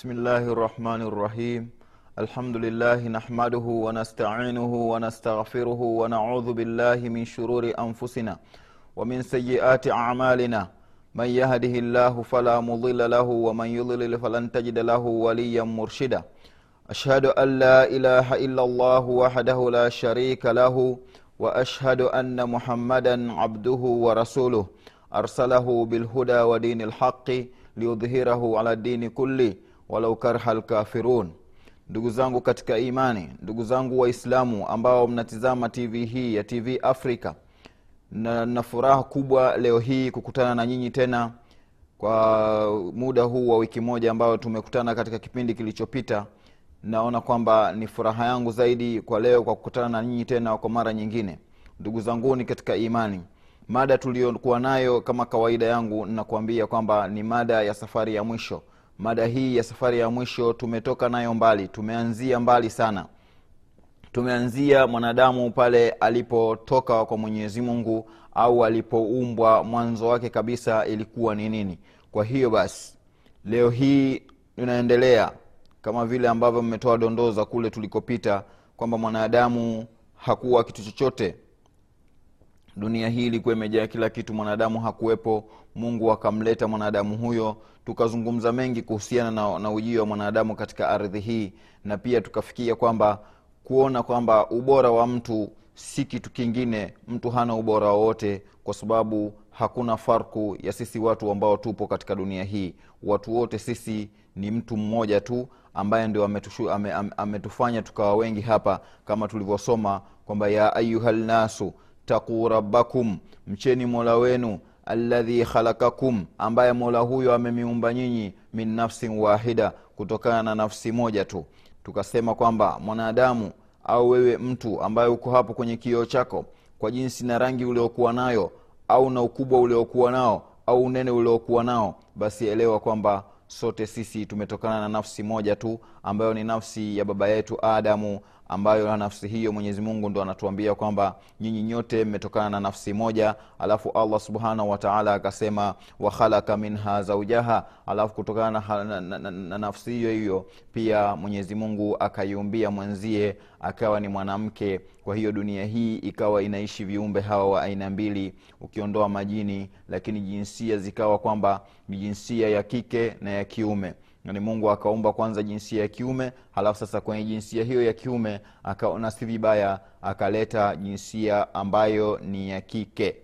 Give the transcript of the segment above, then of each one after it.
بسم الله الرحمن الرحيم الحمد لله نحمده ونستعينه ونستغفره ونعوذ بالله من شرور انفسنا ومن سيئات اعمالنا من يهده الله فلا مضل له ومن يضلل فلن تجد له وليا مرشدا اشهد ان لا اله الا الله وحده لا شريك له واشهد ان محمدا عبده ورسوله ارسله بالهدى ودين الحق liyudhhirahu ala dini kulli walau karha lkafirun ndugu zangu katika imani ndugu zangu waislamu ambao mnatizama tv hii ya tv africa na, na furaha kubwa leo hii kukutana na nyinyi tena kwa muda huu wa wiki moja ambayo tumekutana katika kipindi kilichopita. Naona kwamba ni furaha yangu zaidi kwa leo kwa kukutana na nyinyi tena kwa mara nyingine. Ndugu zanguni katika imani mada tuliyokuwa nayo kama kawaida yangu nakuambia kwamba ni mada ya safari ya mwisho mada hii ya safari ya mwisho tumetoka nayo mbali tumeanzia mbali sana. Tumeanzia mwanadamu pale alipotoka kwa mwenyezi mungu au alipoumbwa mwanzo wake kabisa ilikuwa ni nini. Kwa hiyo basi leo hii tunaendelea kama vile ambavyo mmetoa dondoo za kule tulikopita kwamba mwanadamu hakuwa kitu chochote dunia hii ilikuwa imejaa kila kitu mwanadamu hakuwepo. Mungu akamleta mwanadamu huyo. Tukazungumza mengi kuhusiana na, na ujio wa mwanadamu katika ardhi hii. Na pia tukafikia kwamba kuona kwamba ubora wa mtu si kitu kingine mtu hana ubora wowote kwa sababu hakuna farku ya sisi watu ambao tupo katika dunia hii. Watu wote sisi ni mtu mmoja tu ambaye ndio ametufanya ame, ame, ametufanya tukawa wengi hapa kama tulivyosoma kwamba ya ayuha lnasu taquu rabbakum mcheni mola wenu alladhi khalakakum ambaye mola huyo amemiumba nyinyi min nafsin wahida kutokana na nafsi moja tu. Tukasema kwamba mwanadamu au wewe mtu ambaye uko hapo kwenye kioo chako kwa jinsi na rangi uliokuwa nayo au na ukubwa uliokuwa nao au unene uliokuwa nao basi elewa kwamba sote sisi tumetokana na nafsi moja tu ambayo ni nafsi ya baba yetu adamu ambayo na nafsi hiyo mwenyezi mungu ndo anatuambia kwamba nyinyi nyote mmetokana na nafsi moja. Alafu allah subhanahu wataala akasema wakhalaka minha zaujaha alafu kutokana na, na, na, na, na nafsi hiyo hiyo pia mwenyezi mungu akaiumbia mwenzie akawa ni mwanamke. Kwa hiyo dunia hii ikawa inaishi viumbe hawa wa aina mbili ukiondoa majini lakini jinsia zikawa kwamba ni jinsia ya kike na ya kiume ni mungu akaumba kwanza jinsia ya kiume halafu sasa kwenye jinsia hiyo ya kiume akaona si vibaya akaleta jinsia ambayo ni ya kike.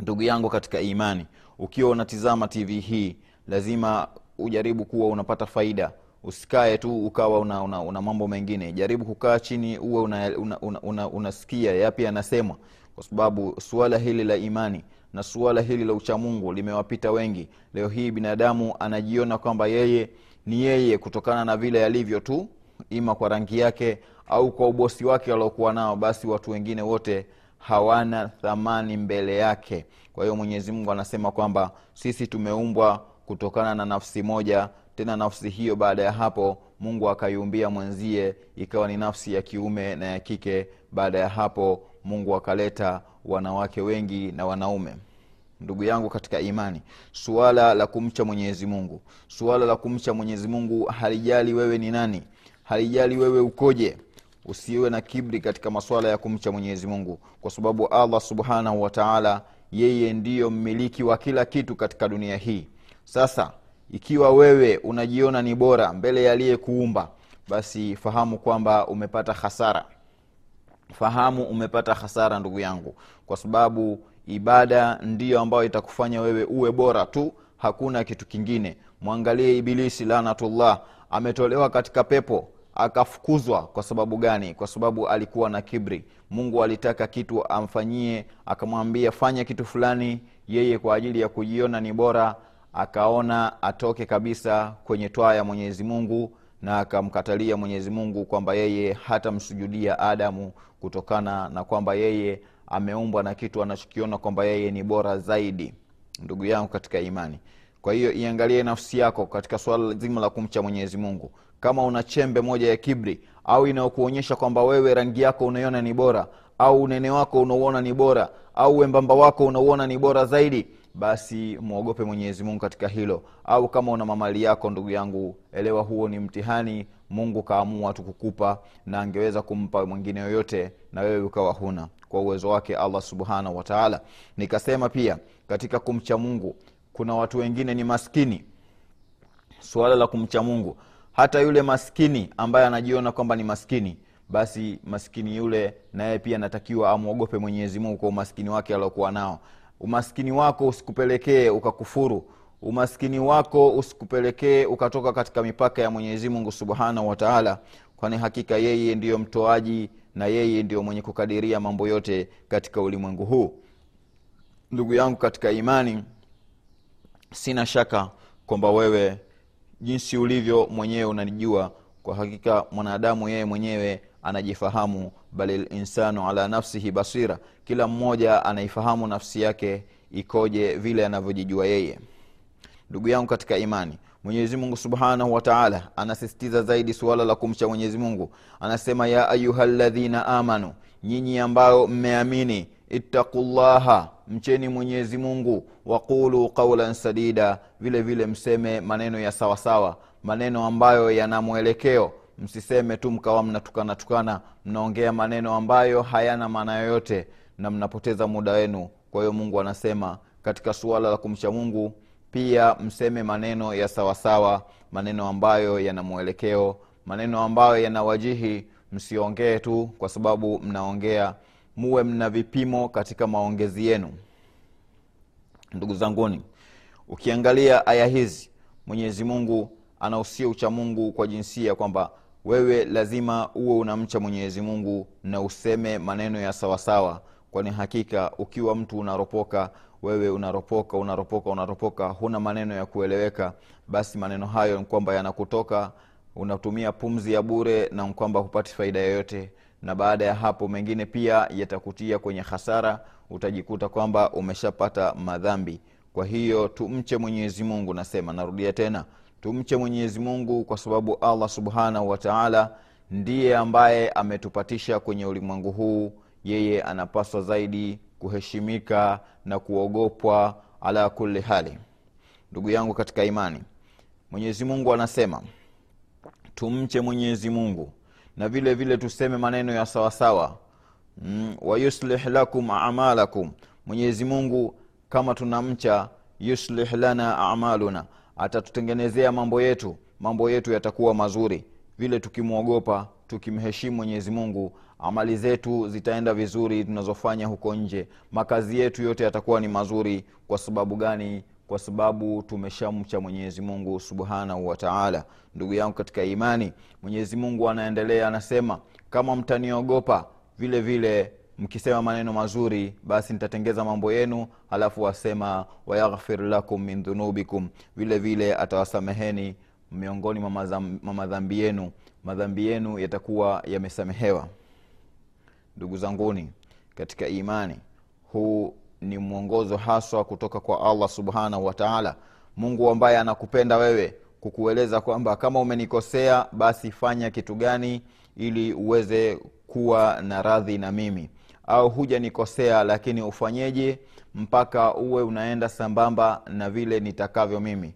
Ndugu yangu katika imani ukiwa unatizama tv hii lazima ujaribu kuwa unapata faida. Usikae tu ukawa una, una, una mambo mengine. Jaribu kukaa chini uwe unasikia una, una, una, una yapi yanasemwa. Kwa sababu suala hili la imani na suala hili la uchamungu limewapita wengi. Leo hii binadamu anajiona kwamba yeye ni yeye kutokana na vile yalivyo tu ima kwa rangi yake au kwa ubosi wake aliokuwa nao basi watu wengine wote hawana thamani mbele yake. Kwa hiyo mwenyezi mungu anasema kwamba sisi tumeumbwa kutokana na nafsi moja tena nafsi hiyo baada ya hapo mungu akaiumbia mwenzie ikawa ni nafsi ya kiume na ya kike. Baada ya hapo mungu akaleta wanawake wengi na wanaume ndugu yangu katika imani. Suala la kumcha mwenyezi mungu. Suala la kumcha mwenyezi mungu halijali wewe ni nani halijali wewe ukoje. Usiwe na kibri katika masuala ya kumcha mwenyezi mungu kwa sababu allah subhanahu wataala yeye ndiyo mmiliki wa kila kitu katika dunia hii. Sasa ikiwa wewe unajiona ni bora mbele yaliyekuumba basi fahamu kwamba umepata hasara fahamu umepata hasara ndugu yangu kwa sababu ibada ndiyo ambayo itakufanya wewe uwe bora tu hakuna kitu kingine. Mwangalie ibilisi lanatullah ametolewa katika pepo akafukuzwa. Kwa sababu gani? Kwa sababu alikuwa na kibri. Mungu alitaka kitu amfanyie akamwambia fanya kitu fulani. Yeye kwa ajili ya kujiona ni bora akaona atoke kabisa kwenye twaa ya mwenyezi mungu na akamkatalia mwenyezi mungu kwamba yeye hatamsujudia adamu kutokana na kwamba yeye ameumbwa na kitu anachokiona kwamba yeye ni bora zaidi ndugu yangu katika imani. Kwa hiyo iangalie nafsi yako katika suala zima la kumcha mwenyezi mungu. Kama una chembe moja ya kibri au inayokuonyesha kwamba wewe rangi yako unaiona ni bora au unene wako unauona ni bora au wembamba wako unauona ni bora zaidi basi mwogope mwenyezi mungu katika hilo. Au kama una mamali yako ndugu yangu elewa huo ni mtihani. Mungu kaamua tu na angeweza kumpa mwingine yoyote na wewe ukawa huna. Kwa uwezo wake allah subhanahu wataala nikasema pia katika kumcha mungu kuna watu wengine ni maskini. Suala la kumcha mungu. Hata yule maskini ambaye anajiona kwamba ni maskini basi maskini yule naye pia anatakiwa amwogope mwenyezi mungu kwa umaskini wake aliokuwa nao umaskini wako usikupelekee ukakufuru. Umaskini wako usikupelekee ukatoka katika mipaka ya mwenyezi mungu subhanahu wataala kwani hakika yeye ndiyo mtoaji na yeye ndiyo mwenye kukadiria mambo yote katika ulimwengu huu. Ndugu yangu katika imani sina shaka kwamba wewe jinsi ulivyo mwenyewe unanijua. Kwa hakika mwanadamu yeye mwenyewe anajifahamu bali linsanu ala nafsihi basira. Kila mmoja anaifahamu nafsi yake ikoje vile anavyojijua yeye. Ndugu yangu katika imani mwenyezi mungu subhanahu wataala anasisitiza zaidi suala la kumcha mwenyezi mungu. Anasema ya ayuha ladhina amanu nyinyi ambayo mmeamini ittaqullaha mcheni mwenyezi mungu. Waqulu qaulan sadida vile vile mseme maneno ya sawasawa maneno ambayo yana mwelekeo msiseme tu mkawa mnatukana tukana mnaongea maneno ambayo hayana maana yoyote na mnapoteza muda wenu. Kwa hiyo mungu anasema katika suala la kumcha mungu pia mseme maneno ya sawasawa maneno ambayo yana mwelekeo maneno ambayo yana wajihi. Msiongee tu kwa sababu mnaongea muwe mna vipimo katika maongezi yenu. Ndugu zanguni ukiangalia aya hizi mwenyezi mungu anahusia ucha mungu kwa jinsia kwamba wewe lazima uwe unamcha mwenyezi mungu na useme maneno ya sawasawa. Kwani hakika ukiwa mtu unaropoka wewe unaropoka unaropoka unaropoka huna maneno ya kueleweka. Basi maneno hayo kwamba yanakutoka unatumia pumzi ya bure na kwamba hupati faida yoyote. Na baada ya hapo mengine pia yatakutia kwenye hasara utajikuta kwamba umeshapata madhambi. Kwa hiyo tumche mwenyezi mungu nasema. Narudia tena tumche mwenyezi mungu kwa sababu allah subhanahu wataala ndiye ambaye ametupatisha kwenye ulimwengu huu. Yeye anapaswa zaidi kuheshimika na kuogopwa ala kuli hali. Ndugu yangu katika imani mwenyezi mungu anasema tumche mwenyezi mungu. Na vile vile tuseme maneno ya sawasawa mm, wayuslih lakum amalakum. Mwenyezi mungu kama tunamcha yuslih lana amaluna atatutengenezea mambo yetu. Mambo yetu yatakuwa mazuri. Vile tukimwogopa tukimheshimu mwenyezi mungu amali zetu zitaenda vizuri tunazofanya huko nje. Makazi yetu yote yatakuwa ni mazuri. Kwa sababu gani? Kwa sababu tumeshamcha mwenyezi mungu subhanahu wataala ndugu yangu katika imani mwenyezi mungu anaendelea anasema kama mtaniogopa vile vile mkisema maneno mazuri basi nitatengeza mambo yenu halafu wasema wayaghfir lakum min dhunubikum. Vile vile atawasameheni miongoni mwa madhambi yenu. Madhambi yenu yatakuwa yamesamehewa. Ndugu zanguni katika imani huu ni mwongozo haswa kutoka kwa allah subhanahu wataala mungu ambaye anakupenda wewe kukueleza kwamba kama umenikosea basi fanya kitu gani ili uweze kuwa na radhi na mimi au hujanikosea lakini ufanyeje mpaka uwe unaenda sambamba na vile nitakavyo mimi?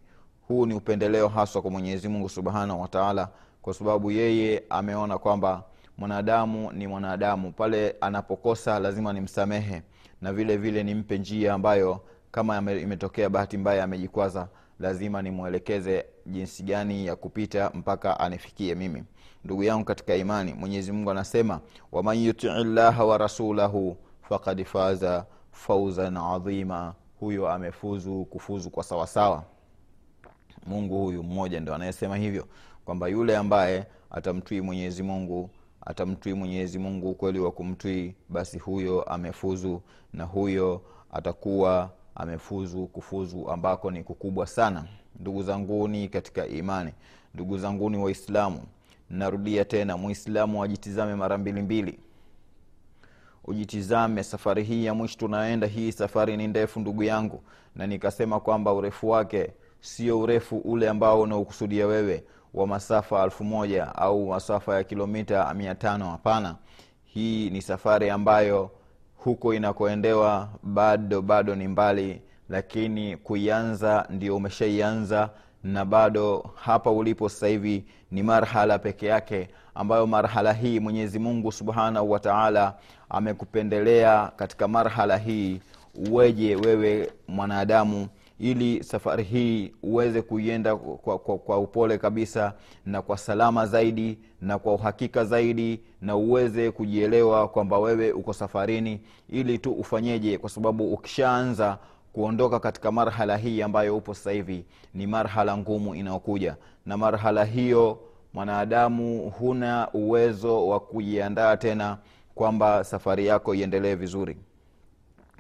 Huu ni upendeleo haswa kwa mwenyezi mungu subhanahu wataala kwa sababu yeye ameona kwamba mwanadamu ni mwanadamu. Pale anapokosa lazima nimsamehe na vile vile nimpe njia ambayo kama imetokea bahati mbaya amejikwaza lazima nimwelekeze jinsi gani ya kupita mpaka anifikie mimi. Ndugu yangu katika imani mwenyezi mungu anasema waman yutii llaha wa rasulahu fakad faza fauzan adhima. Huyo amefuzu kufuzu kwa sawasawa. Mungu huyu mmoja ndo anayesema hivyo kwamba yule ambaye atamtwii mwenyezi mungu atamtwii mwenyezi mungu ukweli wa kumtwii basi huyo amefuzu na huyo atakuwa amefuzu kufuzu ambako ni kukubwa sana ndugu zanguni katika imani. Ndugu zanguni waislamu narudia tena mwislamu ajitizame mara mbili mbili. Ujitizame safari hii ya mwisho tunaenda hii safari ni ndefu ndugu yangu. Na nikasema kwamba urefu wake sio urefu ule ambao unaokusudia wewe wa masafa elfu moja au masafa ya kilomita mia tano. Hapana. Hii ni safari ambayo huko inakoendewa bado bado ni mbali lakini kuianza ndio umeshaianza na bado hapa ulipo sasa hivi ni marhala peke yake ambayo marhala hii mwenyezi mungu subhanahu wa taala amekupendelea katika marhala hii uweje wewe mwanadamu ili safari hii uweze kuienda kwa, kwa, kwa upole kabisa na kwa salama zaidi na kwa uhakika zaidi na uweze kujielewa kwamba wewe uko safarini ili tu ufanyeje kwa sababu ukishaanza kuondoka katika marhala hii ambayo upo sasa hivi ni marhala ngumu inayokuja. Na marhala hiyo mwanadamu huna uwezo wa kujiandaa tena kwamba safari yako iendelee vizuri.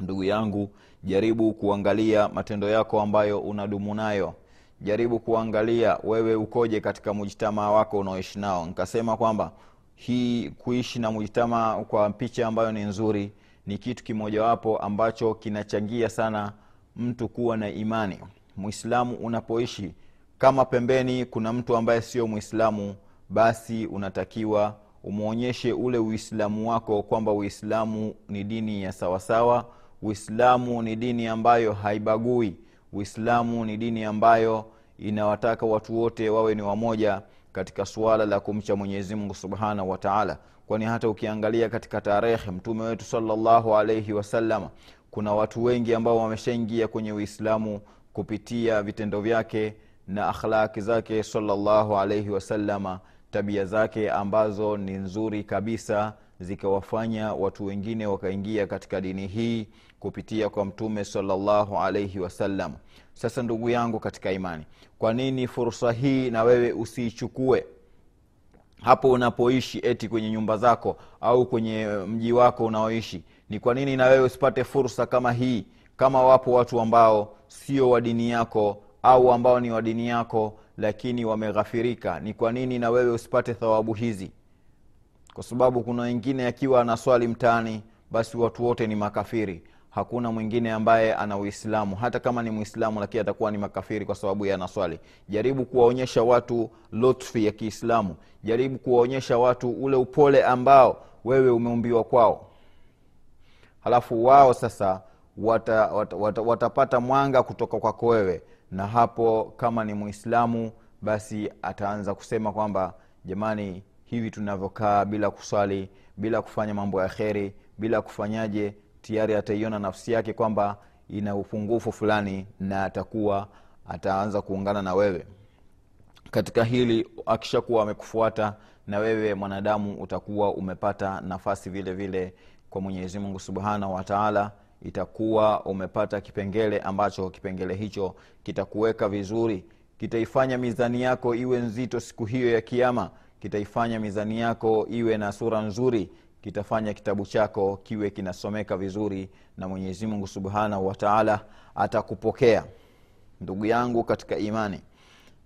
Ndugu yangu jaribu kuangalia matendo yako ambayo unadumu nayo. Jaribu kuangalia wewe ukoje katika mujtamaa wako unaoishi nao. Nikasema kwamba hii kuishi na mujtamaa kwa picha ambayo ni nzuri ni kitu kimojawapo ambacho kinachangia sana mtu kuwa na imani. Mwislamu unapoishi kama pembeni kuna mtu ambaye sio mwislamu basi unatakiwa umwonyeshe ule uislamu wako kwamba uislamu ni dini ya sawasawa uislamu ni dini ambayo haibagui uislamu ni dini ambayo inawataka watu wote wawe ni wamoja katika suala la kumcha mwenyezi mungu subhanahu wa taala kwani hata ukiangalia katika tarehe mtume wetu salllahu alaihi wasalama kuna watu wengi ambao wameshaingia kwenye uislamu kupitia vitendo vyake na akhlaki zake salllahu alaihi wasalama tabia zake ambazo ni nzuri kabisa zikawafanya watu wengine wakaingia katika dini hii kupitia kwa mtume salllahu alaihi wasallam sasa ndugu yangu katika imani kwa nini fursa hii na wewe usiichukue hapo unapoishi eti kwenye nyumba zako au kwenye mji wako unaoishi. Ni kwa nini na wewe usipate fursa kama hii kama wapo watu ambao sio wa dini yako au ambao ni wa dini yako lakini wameghafirika? Ni kwa nini na wewe usipate thawabu hizi? Kwa sababu kuna wengine akiwa anaswali mtaani basi watu wote ni makafiri hakuna mwingine ambaye ana uislamu. Hata kama ni mwislamu lakini atakuwa ni makafiri kwa sababu ya anaswali jaribu kuwaonyesha watu lutfi ya kiislamu. Jaribu kuwaonyesha watu ule upole ambao wewe umeumbiwa kwao. Halafu wao sasa wata, wata, wata, watapata mwanga kutoka kwako wewe. Na hapo kama ni mwislamu basi ataanza kusema kwamba jamani hivi tunavyokaa bila kuswali bila kufanya mambo ya kheri bila kufanyaje tayari ataiona nafsi yake kwamba ina upungufu fulani na atakuwa ataanza kuungana na wewe. Katika hili akishakuwa amekufuata na wewe mwanadamu utakuwa umepata nafasi vile vile kwa mwenyezi mungu subhanahu wataala itakuwa umepata kipengele ambacho kipengele hicho kitakuweka vizuri. Kitaifanya mizani yako iwe nzito siku hiyo ya kiama kitaifanya mizani yako iwe na sura nzuri kitafanya kitabu chako kiwe kinasomeka vizuri na mwenyezi mungu subhanahu wataala atakupokea. Ndugu yangu katika imani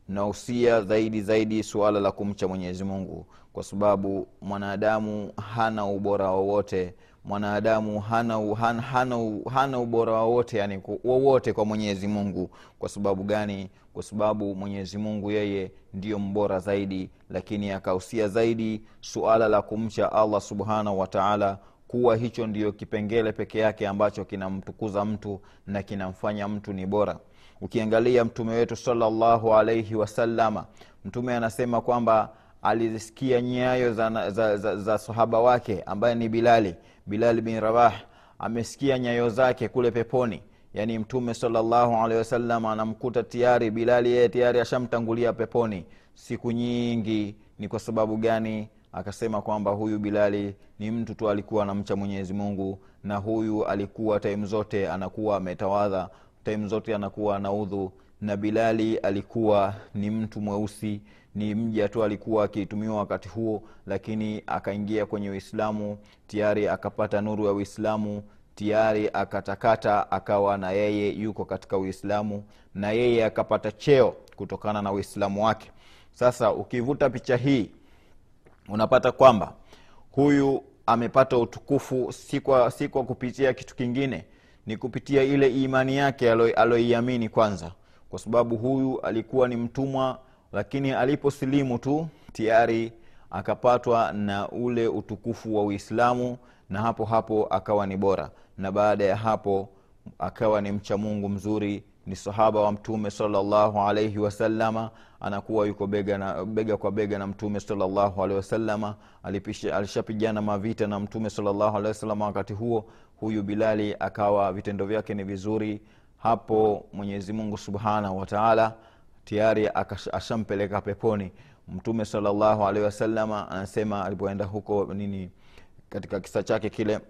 nausia zaidi zaidi suala la kumcha mwenyezi mungu kwa sababu mwanadamu hana ubora wowote mwanadamu hana, hana, hana, hana ubora wowote yani wowote kwa mwenyezi mungu. Kwa sababu gani? Kwa sababu mwenyezi mungu yeye ndiyo mbora zaidi lakini akahusia zaidi suala la kumcha allah subhanahu wataala kuwa hicho ndiyo kipengele peke yake ambacho kinamtukuza mtu na kinamfanya mtu ni bora. Ukiangalia mtume wetu salllahu alaihi wasalama mtume anasema kwamba alizisikia nyayo za, za, za, za sahaba wake ambaye ni bilali bilali bin rabah amesikia nyayo zake kule peponi. Yaani mtume salllahu alehi wasallam anamkuta tayari bilali yeye tayari ashamtangulia peponi. Siku nyingi ni kwa sababu gani? Akasema kwamba huyu bilali ni mtu tu alikuwa anamcha mwenyezi mungu na huyu alikuwa taimu zote anakuwa ametawadha taimu zote anakuwa anaudhu na bilali alikuwa ni mtu mweusi ni mja tu alikuwa akitumiwa wakati huo lakini akaingia kwenye uislamu tayari akapata nuru ya uislamu tayari akatakata akawa na yeye yuko katika uislamu na yeye akapata cheo kutokana na uislamu wake. Sasa ukivuta picha hii unapata kwamba huyu amepata utukufu si kwa, si kwa kupitia kitu kingine ni kupitia ile imani yake aloiamini kwanza kwa sababu huyu alikuwa ni mtumwa lakini aliposilimu tu tayari akapatwa na ule utukufu wa uislamu na hapo hapo akawa ni bora. Na baada ya hapo akawa ni mcha mungu mzuri ni sahaba wa mtume salllahu alaihi wasalama anakuwa yuko bega, na, bega kwa bega na mtume salllahu alehi wasalama alishapigana mavita na mtume salllahu alehi wasalama wakati huo. Huyu bilali akawa vitendo vyake ni vizuri hapo mwenyezi mungu subhanahu wataala tayari ashampeleka peponi. Mtume salllahu alehi wasalama anasema alipoenda huko nini katika kisa chake kile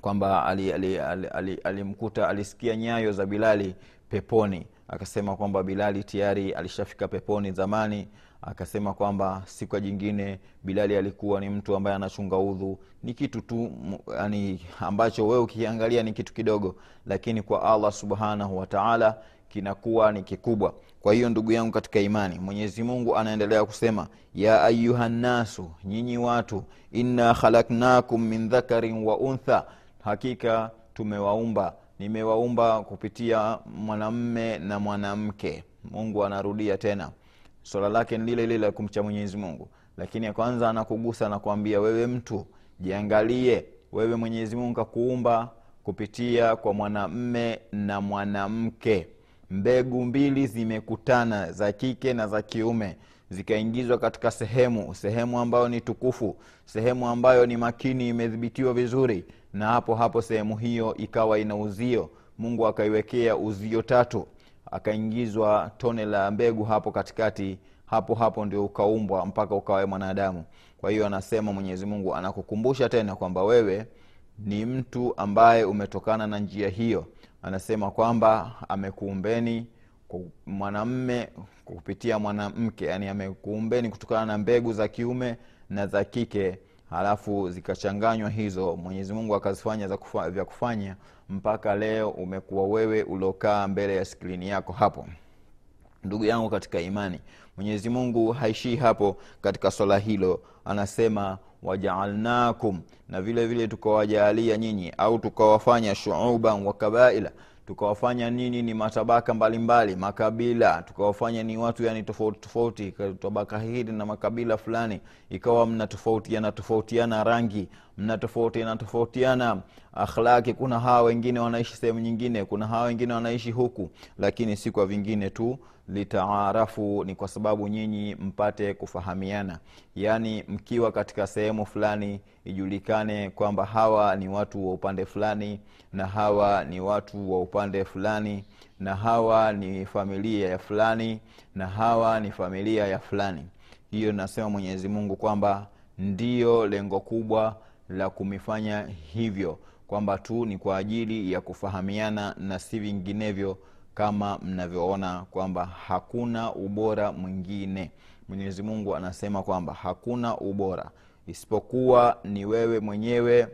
kwamba alimkuta ali, ali, ali, ali, ali alisikia nyayo za bilali peponi. Akasema kwamba bilali tayari alishafika peponi zamani akasema kwamba siku jingine bilali alikuwa ni mtu ambaye anachunga udhu. Ni kitu tu yani ambacho wewe ukiangalia ni kitu kidogo lakini kwa allah subhanahu wataala kinakuwa ni kikubwa. Kwa hiyo ndugu yangu katika imani mwenyezi mungu anaendelea kusema ya ayuha nnasu nyinyi watu inna khalaknakum min dhakarin wa untha. Hakika tumewaumba nimewaumba kupitia mwanamme na mwanamke. Mungu anarudia tena swala lake ni lile lile la kumcha mwenyezi mungu. Lakini kwanza anakugusa anakuambia wewe mtu jiangalie. Wewe mwenyezi mungu kakuumba kupitia kwa mwanamme na mwanamke. Mbegu mbili zimekutana za kike na za kiume zikaingizwa katika sehemu sehemu ambayo ni tukufu sehemu ambayo ni makini imedhibitiwa vizuri. Na hapo hapo sehemu hiyo ikawa ina uzio. Mungu akaiwekea uzio tatu akaingizwa tone la mbegu hapo katikati hapo hapo ndio ukaumbwa mpaka ukawae mwanadamu. Kwa hiyo anasema mwenyezi mungu anakukumbusha tena kwamba wewe ni mtu ambaye umetokana na njia hiyo. Anasema kwamba amekuumbeni mwanamme kupitia mwanamke yani amekuumbeni kutokana na mbegu za kiume na za kike halafu zikachanganywa hizo mwenyezi mungu akazifanya vya kufanya mpaka leo umekuwa wewe uliokaa mbele ya skrini yako hapo. Ndugu yangu katika imani mwenyezi mungu haishii hapo katika swala hilo. Anasema wajaalnakum na vile vile tukawajaalia nyinyi au tukawafanya shuuban wa kabaila tukawafanya nini? Ni matabaka mbalimbali mbali, makabila. Tukawafanya ni watu yani tofauti tofauti tabaka hili na makabila fulani. Ikawa mnatofautiana tofautiana rangi mnatofautiana tofautiana akhlaki. Kuna hawa wengine wanaishi sehemu nyingine kuna hawa wengine wanaishi huku lakini si kwa vingine tu litaarafu ni kwa sababu nyinyi mpate kufahamiana. Yaani mkiwa katika sehemu fulani ijulikane kwamba hawa ni watu wa upande fulani na hawa ni watu wa upande fulani na hawa ni familia ya fulani na hawa ni familia ya fulani. Hiyo nasema mwenyezi mungu kwamba ndiyo lengo kubwa la kumifanya hivyo kwamba tu ni kwa ajili ya kufahamiana na si vinginevyo kama mnavyoona kwamba hakuna ubora mwingine. Mwenyezi mungu anasema kwamba hakuna ubora. Isipokuwa ni wewe mwenyewe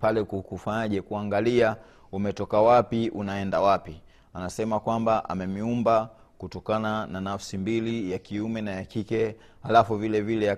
pale kufanyaje kuangalia umetoka wapi unaenda wapi. Anasema kwamba amemiumba kutokana na nafsi mbili ya kiume na ya kike alafu vile vile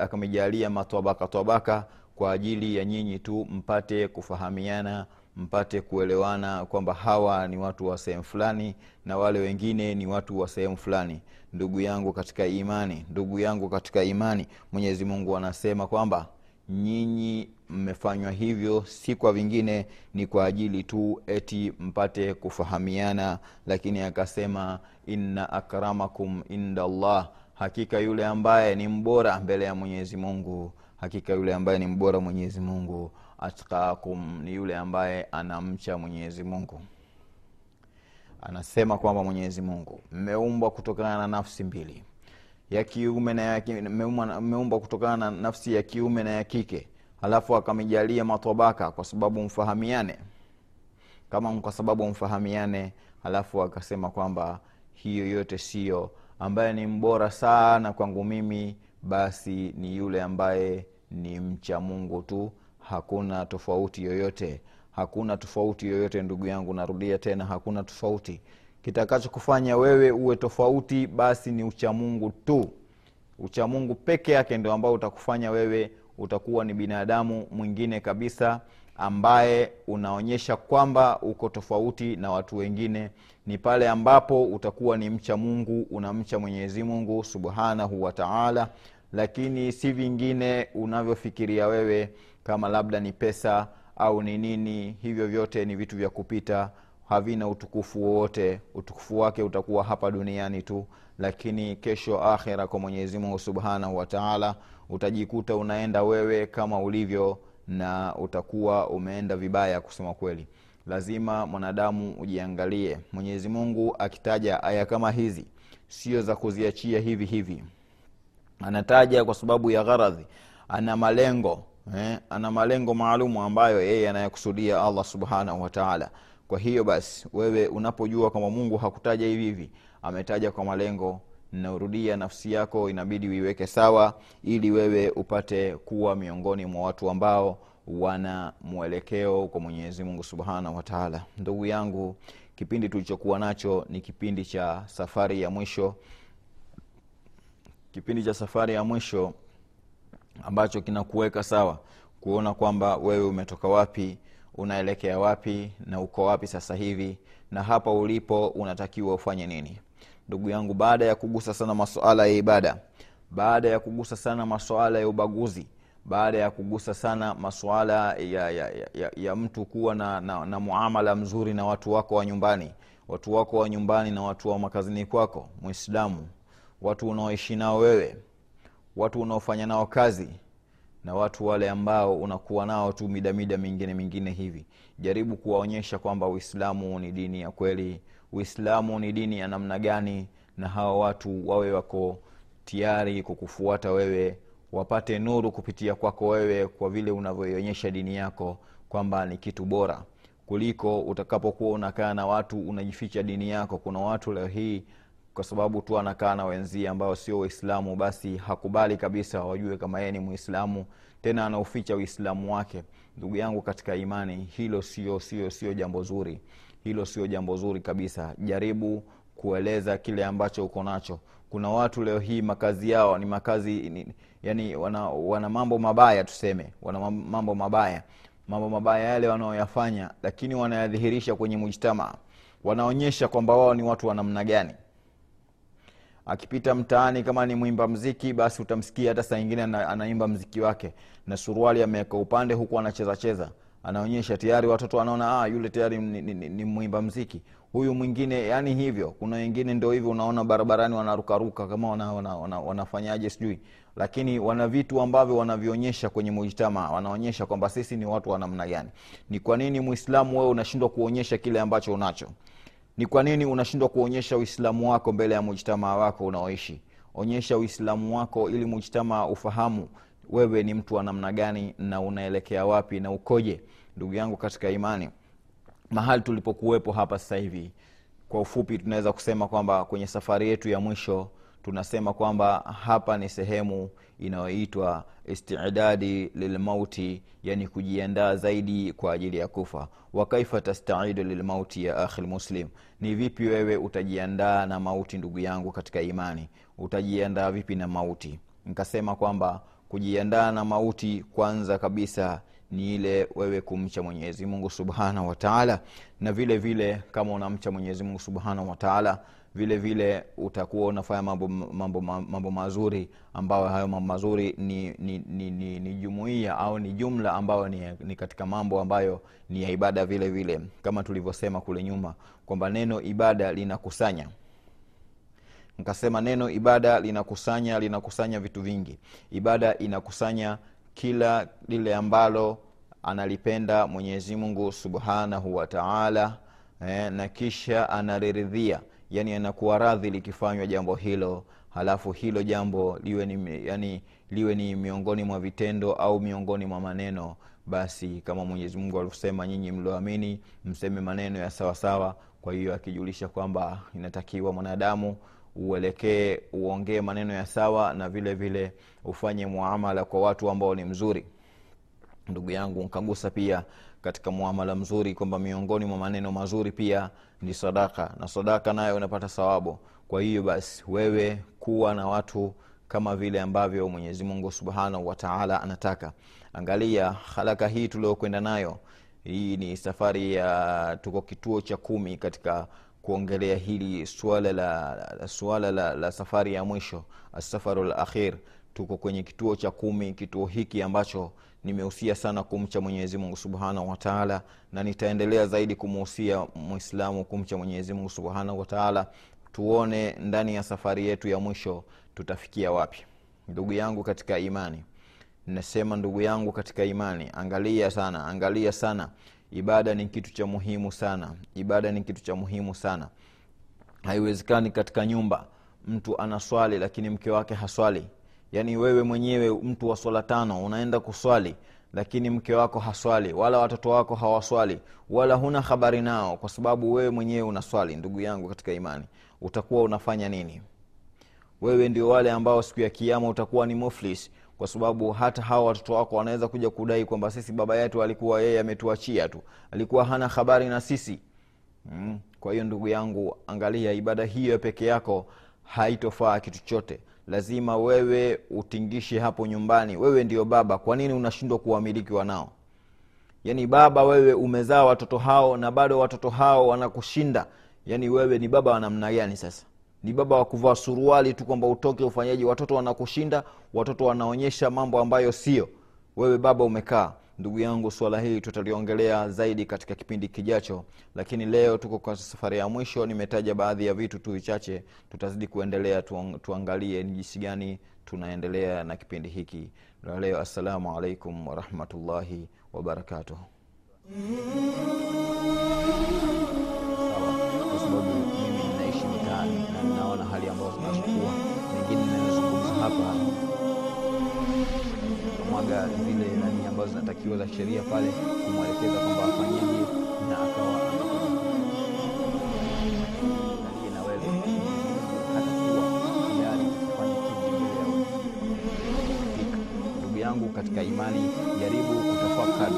akamejalia matwabaka twabaka kwa ajili ya nyinyi tu mpate kufahamiana mpate kuelewana kwamba hawa ni watu wa sehemu fulani na wale wengine ni watu wa sehemu fulani. Ndugu yangu katika imani ndugu yangu katika imani mwenyezi mungu anasema kwamba nyinyi mmefanywa hivyo si kwa vingine ni kwa ajili tu eti mpate kufahamiana lakini akasema inna akramakum inda allah hakika yule ambaye ni mbora mbele ya mwenyezi mungu. Hakika yule ambaye ni mbora mwenyezi mungu atkakum ni yule ambaye anamcha mwenyezi mungu. Anasema kwamba mwenyezi mungu mmeumbwa kutokana na nafsi mbili ya kiume na mmeumbwa kutokana na nafsi ya kiume na ya kike halafu akamjalia matobaka kwa sababu mfahamiane. Kama kwa sababu mfahamiane halafu akasema kwamba hiyo yote siyo ambaye ni mbora sana kwangu mimi basi ni yule ambaye ni mcha mungu tu hakuna tofauti yoyote. Hakuna tofauti yoyote ndugu yangu narudia tena hakuna tofauti. Kitakachokufanya wewe uwe tofauti basi ni uchamungu tu. Uchamungu peke yake ndio ambao utakufanya wewe utakuwa ni binadamu mwingine kabisa ambaye unaonyesha kwamba uko tofauti na watu wengine. Ni pale ambapo utakuwa ni mcha mungu unamcha mwenyezi mungu subhanahu wa taala. Lakini si vingine unavyofikiria wewe kama labda ni pesa au ni nini hivyo vyote ni vitu vya kupita. Havina utukufu wowote. Utukufu wake utakuwa hapa duniani tu. Lakini kesho akhira kwa mwenyezi mungu subhanahu wataala utajikuta unaenda wewe kama ulivyo na utakuwa umeenda vibaya kusema kweli. Lazima mwanadamu ujiangalie. Mwenyezi mungu akitaja aya kama hizi sio za kuziachia hivi hivi. Anataja kwa sababu ya gharadhi. Ana malengo eh, ana malengo maalumu ambayo yeye anayakusudia allah subhanahu wataala kwa hiyo basi wewe unapojua kwamba mungu hakutaja hivi hivi ametaja kwa malengo naurudia nafsi yako inabidi uiweke sawa ili wewe upate kuwa miongoni mwa watu ambao wana mwelekeo kwa mwenyezi mungu subhanahu wataala ndugu yangu kipindi tulichokuwa nacho ni kipindi cha safari ya mwisho. Kipindi cha safari ya mwisho ambacho kinakuweka sawa kuona kwamba wewe umetoka wapi unaelekea wapi na uko wapi sasa hivi na hapa ulipo unatakiwa ufanye nini. Ndugu yangu baada ya kugusa sana masuala ya ibada baada ya kugusa sana masuala ya ubaguzi baada ya kugusa sana masuala ya, ya, ya, ya mtu kuwa na, na, na muamala mzuri na watu wako wa nyumbani watu wako wa nyumbani na watu wa makazini kwako mwislamu watu unaoishi nao wewe watu unaofanya nao kazi na watu wale ambao unakuwa nao tu midamida mingine mingine hivi. Jaribu kuwaonyesha kwamba uislamu ni dini ya kweli. Uislamu ni dini ya namna gani na hawa watu wawe wako tayari kukufuata wewe wapate nuru kupitia kwako wewe kwa vile unavyoionyesha dini yako kwamba ni kitu bora. Kuliko utakapokuwa unakaa na watu unajificha dini yako. Kuna watu leo hii kwa sababu tu anakaa na wenzie ambao sio waislamu basi hakubali kabisa wajue kama yeye ni mwislamu tena anauficha uislamu wake. Ndugu yangu katika imani hilo sio sio sio jambo zuri. Hilo sio jambo zuri kabisa. Jaribu kueleza kile ambacho uko nacho. Kuna watu leo hii makazi yao ni makazi ni, yani wana, wana mambo mabaya tuseme wana mambo mabaya. Mambo mabaya yale wanaoyafanya lakini wanayadhihirisha kwenye mujtamaa. Wanaonyesha kwamba wao ni watu wa namna gani akipita mtaani kama ni mwimba mziki basi utamsikia hata saa ingine anaimba mziki wake. Na suruali ameweka upande huku anachezacheza anaonyesha tayari watoto wanaona ah, yule tayari ni, ni, ni, ni mwimba mziki. Huyu mwingine yani hivyo. Kuna wengine ndio hivyo unaona barabarani wanarukaruka kama wana, wana, wana, wanafanyaje sijui. Lakini wana vitu ambavyo wanavionyesha kwenye mujtama wanaonyesha kwamba sisi ni watu wa namna gani. Ni kwa nini mwislamu wewe unashindwa kuonyesha kile ambacho unacho ni kwa nini unashindwa kuonyesha uislamu wako mbele ya mujtamaa wako unaoishi? Onyesha uislamu wako ili mujtamaa ufahamu wewe ni mtu wa namna gani na unaelekea wapi na ukoje ndugu yangu katika imani. Mahali tulipokuwepo hapa sasa hivi kwa ufupi tunaweza kusema kwamba kwenye safari yetu ya mwisho tunasema kwamba hapa ni sehemu inayoitwa istidadi lilmauti yani kujiandaa zaidi kwa ajili ya kufa. Wakaifa tastaidu lilmauti ya akhi lmuslim? Ni vipi wewe utajiandaa na mauti ndugu yangu katika imani? Utajiandaa vipi na mauti? Nikasema kwamba kujiandaa na mauti kwanza kabisa ni ile wewe kumcha mwenyezi mungu subhanahu wataala na vile vile kama unamcha mwenyezi mungu subhanahu wataala vile vile utakuwa unafanya mambo, mambo, mambo mazuri ambayo hayo mambo mazuri ni, ni, ni, ni, ni jumuia au ni jumla ambayo ni, ni katika mambo ambayo ni ya ibada vile vile. Kama tulivyosema kule nyuma kwamba neno ibada linakusanya. Nkasema neno ibada linakusanya linakusanya vitu vingi. Ibada inakusanya kila lile ambalo analipenda mwenyezi mungu subhanahu wataala eh, na kisha analiridhia yani anakuwa radhi likifanywa jambo hilo halafu hilo jambo liwe ni, yani, liwe ni miongoni mwa vitendo au miongoni mwa maneno basi kama mwenyezi mungu alivyosema nyinyi mlioamini mseme maneno ya sawasawa. Kwa hiyo akijulisha kwamba inatakiwa mwanadamu uelekee uongee maneno ya sawa na vile vile ufanye muamala kwa watu ambao ni mzuri. Ndugu yangu nkagusa pia katika muamala mzuri kwamba miongoni mwa maneno mazuri pia ni sadaka na sadaka nayo unapata sawabu kwa hiyo basi wewe kuwa na watu kama vile ambavyo mwenyezi mungu subhanahu wataala anataka. Angalia haraka hii tuliokwenda nayo. Hii ni safari ya tuko kituo cha kumi katika kuongelea hili suala la, la, suala la, la safari ya mwisho asafaru lakhir tuko kwenye kituo cha kumi kituo hiki ambacho nimehusia sana kumcha mwenyezi mungu subhanahu wataala na nitaendelea zaidi kumuhusia mwislamu kumcha mwenyezi mungu subhanahu wataala tuone ndani ya safari yetu ya mwisho tutafikia wapi. Ndugu yangu katika imani nasema ndugu yangu katika imani angalia sana angalia sana. Ibada ni kitu cha muhimu sana ibada ni kitu cha muhimu sana. Haiwezekani katika nyumba mtu anaswali lakini mke wake haswali yaani wewe mwenyewe mtu wa swala tano unaenda kuswali lakini mke wako haswali wala watoto wako hawaswali wala huna habari nao kwa sababu wewe mwenyewe unaswali ndugu yangu katika imani. Utakuwa unafanya nini? Wewe ndio wale ambao siku ya kiama utakuwa ni muflis kwa sababu hata hawa watoto wako wanaweza kuja kudai kwamba sisi baba yetu alikuwa yeye ametuachia tu. Alikuwa hana habari na sisi. Mm. kwa hiyo ndugu yangu angalia ibada hiyo peke yako haitofaa kitu chote lazima wewe utingishe hapo nyumbani. Wewe ndio baba. Kwa nini unashindwa kuwamiliki wanao? Yaani baba wewe umezaa watoto hao na bado watoto hao wanakushinda. Yaani wewe ni baba wa namna gani sasa? Ni baba wa kuvaa suruali tu kwamba utoke ufanyaji watoto wanakushinda watoto wanaonyesha mambo ambayo sio. Wewe baba umekaa ndugu yangu swala hili tutaliongelea zaidi katika kipindi kijacho lakini leo tuko kwa safari ya mwisho. Nimetaja baadhi ya vitu tu vichache tutazidi kuendelea tuang, tuangalie ni jinsi gani tunaendelea na kipindi hiki. La leo assalamu alaikum warahmatullahi wabarakatuh hapa mwaga nani ambazo zinatakiwa za sheria pale kumwelekeza kwamba afanyeje na akawa ndugu yangu katika imani jaribu kutafakari